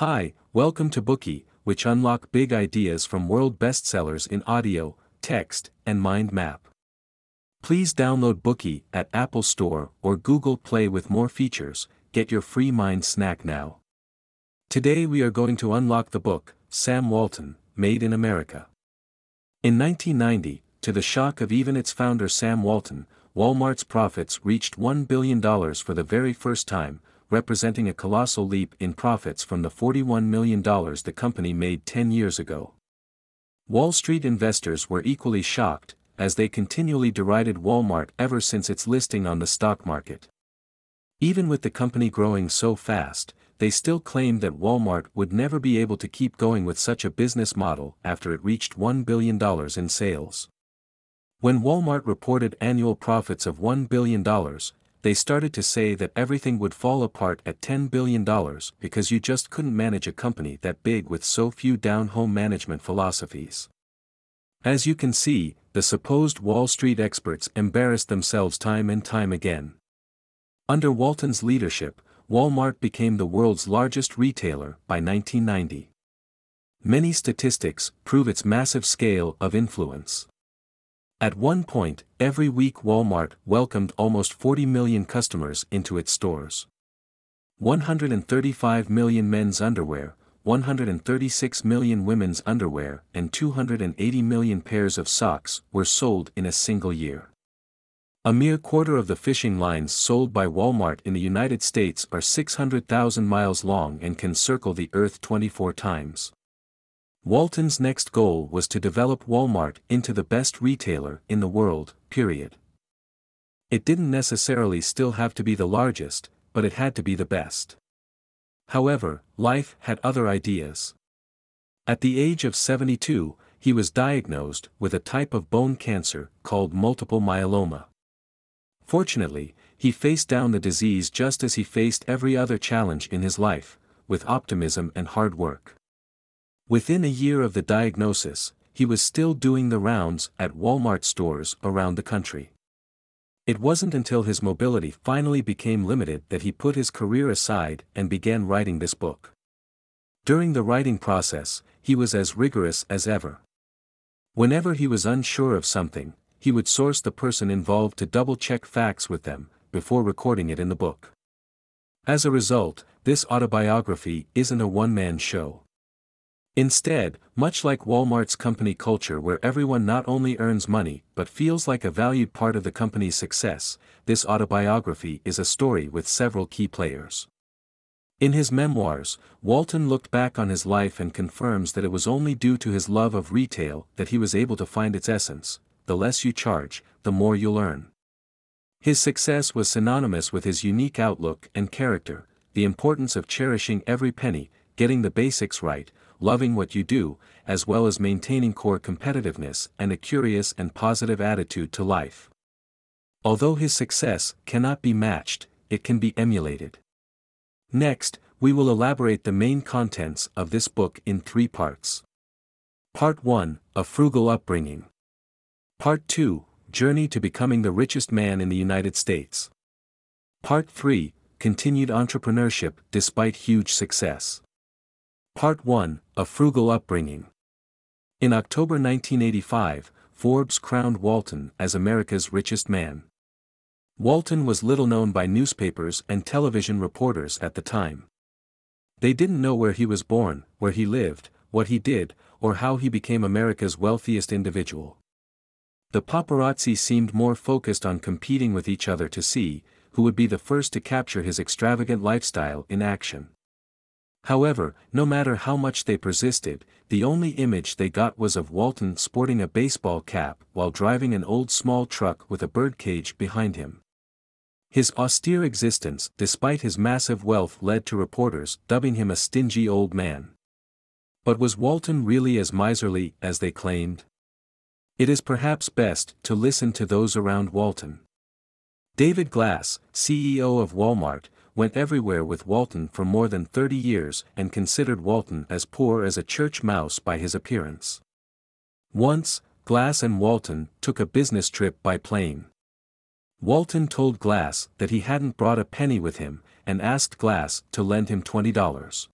Hi, welcome to Bookey, which unlock big ideas from world bestsellers in audio, text, and mind map. Please download Bookey at Apple Store or Google Play with more features. Get your free mind snack now. Today we are going to unlock the book, Sam Walton, Made in America. In 1990, to the shock of even its founder Sam Walton, Walmart's profits reached $1 billion for the very first time, representing a colossal leap in profits from the $41 million the company made 10 years ago. Wall Street investors were equally shocked, as they continually derided Walmart ever since its listing on the stock market. Even with the company growing so fast, they still claimed that Walmart would never be able to keep going with such a business model after it reached $1 billion in sales. When Walmart reported annual profits of $1 billion, they started to say that everything would fall apart at $10 billion because you just couldn't manage a company that big with so few down-home management philosophies. As you can see, the supposed Wall Street experts embarrassed themselves time and time again. Under Walton's leadership, Walmart became the world's largest retailer by 1990. Many statistics prove its massive scale of influence. At one point, every week Walmart welcomed almost 40 million customers into its stores. 135 million men's underwear, 136 million women's underwear, and 280 million pairs of socks were sold in a single year. A mere quarter of the fishing lines sold by Walmart in the United States are 600,000 miles long and can circle the Earth 24 times. Walton's next goal was to develop Walmart into the best retailer in the world, period. It didn't necessarily still have to be the largest, but it had to be the best. However, life had other ideas. At the age of 72, he was diagnosed with a type of bone cancer called multiple myeloma. Fortunately, he faced down the disease just as he faced every other challenge in his life, with optimism and hard work. Within a year of the diagnosis, he was still doing the rounds at Walmart stores around the country. It wasn't until his mobility finally became limited that he put his career aside and began writing this book. During the writing process, he was as rigorous as ever. Whenever he was unsure of something, he would source the person involved to double-check facts with them, before recording it in the book. As a result, this autobiography isn't a one-man show. Instead, much like Walmart's company culture where everyone not only earns money but feels like a valued part of the company's success, this autobiography is a story with several key players. In his memoirs, Walton looked back on his life and confirms that it was only due to his love of retail that he was able to find its essence, the less you charge, the more you'll earn. His success was synonymous with his unique outlook and character, the importance of cherishing every penny, getting the basics right, loving what you do, as well as maintaining core competitiveness and a curious and positive attitude to life. Although his success cannot be matched, it can be emulated. Next, we will elaborate the main contents of this book in three parts. Part 1 A Frugal Upbringing. Part 2 Journey to Becoming the Richest Man in the United States. Part 3 Continued Entrepreneurship Despite Huge Success. Part 1 A Frugal Upbringing. In October 1985, Forbes crowned Walton as America's richest man. Walton was little known by newspapers and television reporters at the time. They didn't know where he was born, where he lived, what he did, or how he became America's wealthiest individual. The paparazzi seemed more focused on competing with each other to see who would be the first to capture his extravagant lifestyle in action. However, no matter how much they persisted, the only image they got was of Walton sporting a baseball cap while driving an old small truck with a birdcage behind him. His austere existence despite his massive wealth led to reporters dubbing him a stingy old man. But was Walton really as miserly as they claimed? It is perhaps best to listen to those around Walton. David Glass, CEO of Walmart, went everywhere with Walton for more than 30 years and considered Walton as poor as a church mouse by his appearance. Once, Glass and Walton took a business trip by plane. Walton told Glass that he hadn't brought a penny with him, and asked Glass to lend him $20.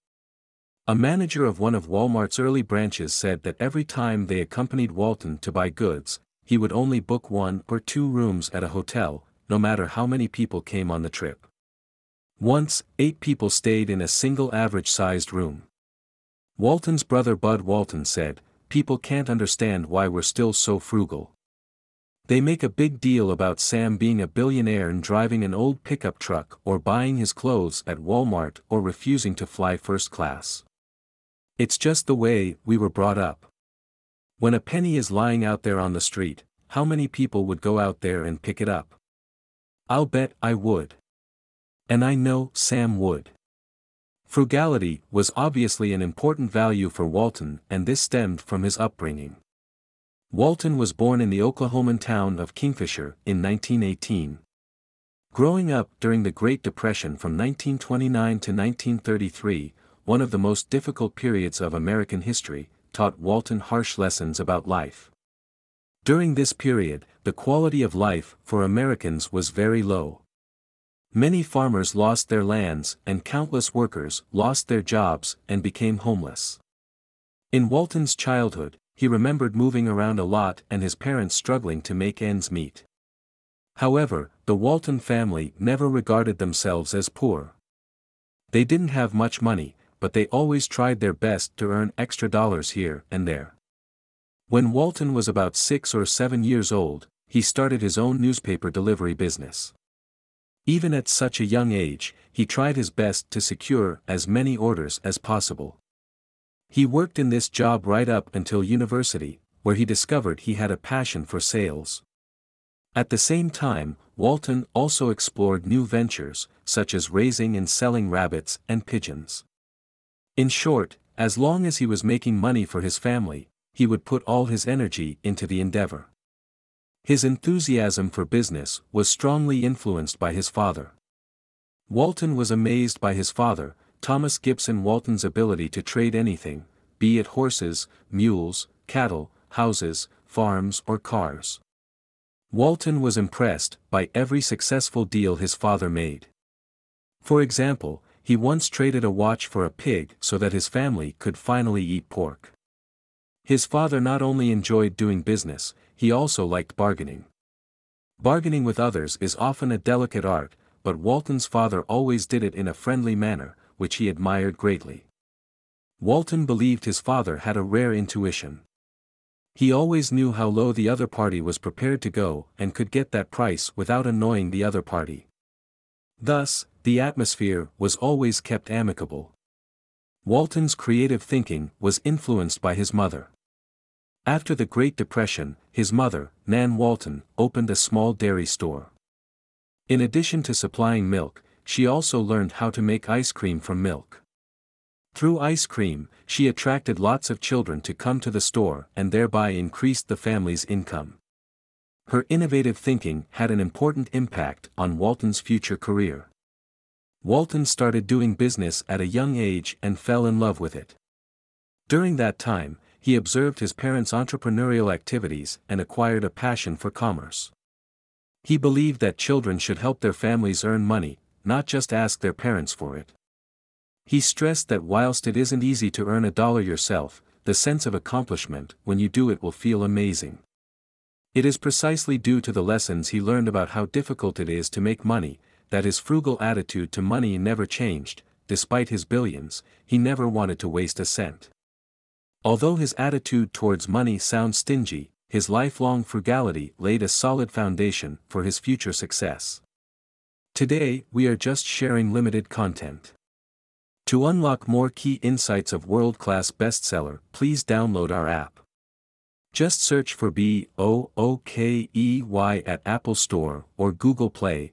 A manager of one of Walmart's early branches said that every time they accompanied Walton to buy goods, he would only book one or two rooms at a hotel, no matter how many people came on the trip. Once, eight people stayed in a single average-sized room. Walton's brother Bud Walton said, People can't understand why we're still so frugal. They make a big deal about Sam being a billionaire and driving an old pickup truck or buying his clothes at Walmart or refusing to fly first class. It's just the way we were brought up. When a penny is lying out there on the street, how many people would go out there and pick it up? I'll bet I would. And I know Sam would. Frugality was obviously an important value for Walton and this stemmed from his upbringing. Walton was born in the Oklahoman town of Kingfisher in 1918. Growing up during the Great Depression from 1929 to 1933, one of the most difficult periods of American history, taught Walton harsh lessons about life. During this period, the quality of life for Americans was very low. Many farmers lost their lands and countless workers lost their jobs and became homeless. In Walton's childhood, he remembered moving around a lot and his parents struggling to make ends meet. However, the Walton family never regarded themselves as poor. They didn't have much money, but they always tried their best to earn extra dollars here and there. When Walton was about six or seven years old, he started his own newspaper delivery business. Even at such a young age, he tried his best to secure as many orders as possible. He worked in this job right up until university, where he discovered he had a passion for sales. At the same time, Walton also explored new ventures, such as raising and selling rabbits and pigeons. In short, as long as he was making money for his family, he would put all his energy into the endeavor. His enthusiasm for business was strongly influenced by his father. Walton was amazed by his father, Thomas Gibson Walton's ability to trade anything, be it horses, mules, cattle, houses, farms or cars. Walton was impressed by every successful deal his father made. For example, he once traded a watch for a pig so that his family could finally eat pork. His father not only enjoyed doing business, he also liked bargaining. Bargaining with others is often a delicate art, but Walton's father always did it in a friendly manner, which he admired greatly. Walton believed his father had a rare intuition. He always knew how low the other party was prepared to go and could get that price without annoying the other party. Thus, the atmosphere was always kept amicable. Walton's creative thinking was influenced by his mother. After the Great Depression, his mother, Nan Walton, opened a small dairy store. In addition to supplying milk, she also learned how to make ice cream from milk. Through ice cream, she attracted lots of children to come to the store and thereby increased the family's income. Her innovative thinking had an important impact on Walton's future career. Walton started doing business at a young age and fell in love with it. During that time, he observed his parents' entrepreneurial activities and acquired a passion for commerce. He believed that children should help their families earn money, not just ask their parents for it. He stressed that whilst it isn't easy to earn a dollar yourself, the sense of accomplishment when you do it will feel amazing. It is precisely due to the lessons he learned about how difficult it is to make money, that his frugal attitude to money never changed, despite his billions, he never wanted to waste a cent. Although his attitude towards money sounds stingy, his lifelong frugality laid a solid foundation for his future success. Today, we are just sharing limited content. To unlock more key insights of world-class bestseller, please download our app. Just search for B-O-O-K-E-Y at Apple Store or Google Play,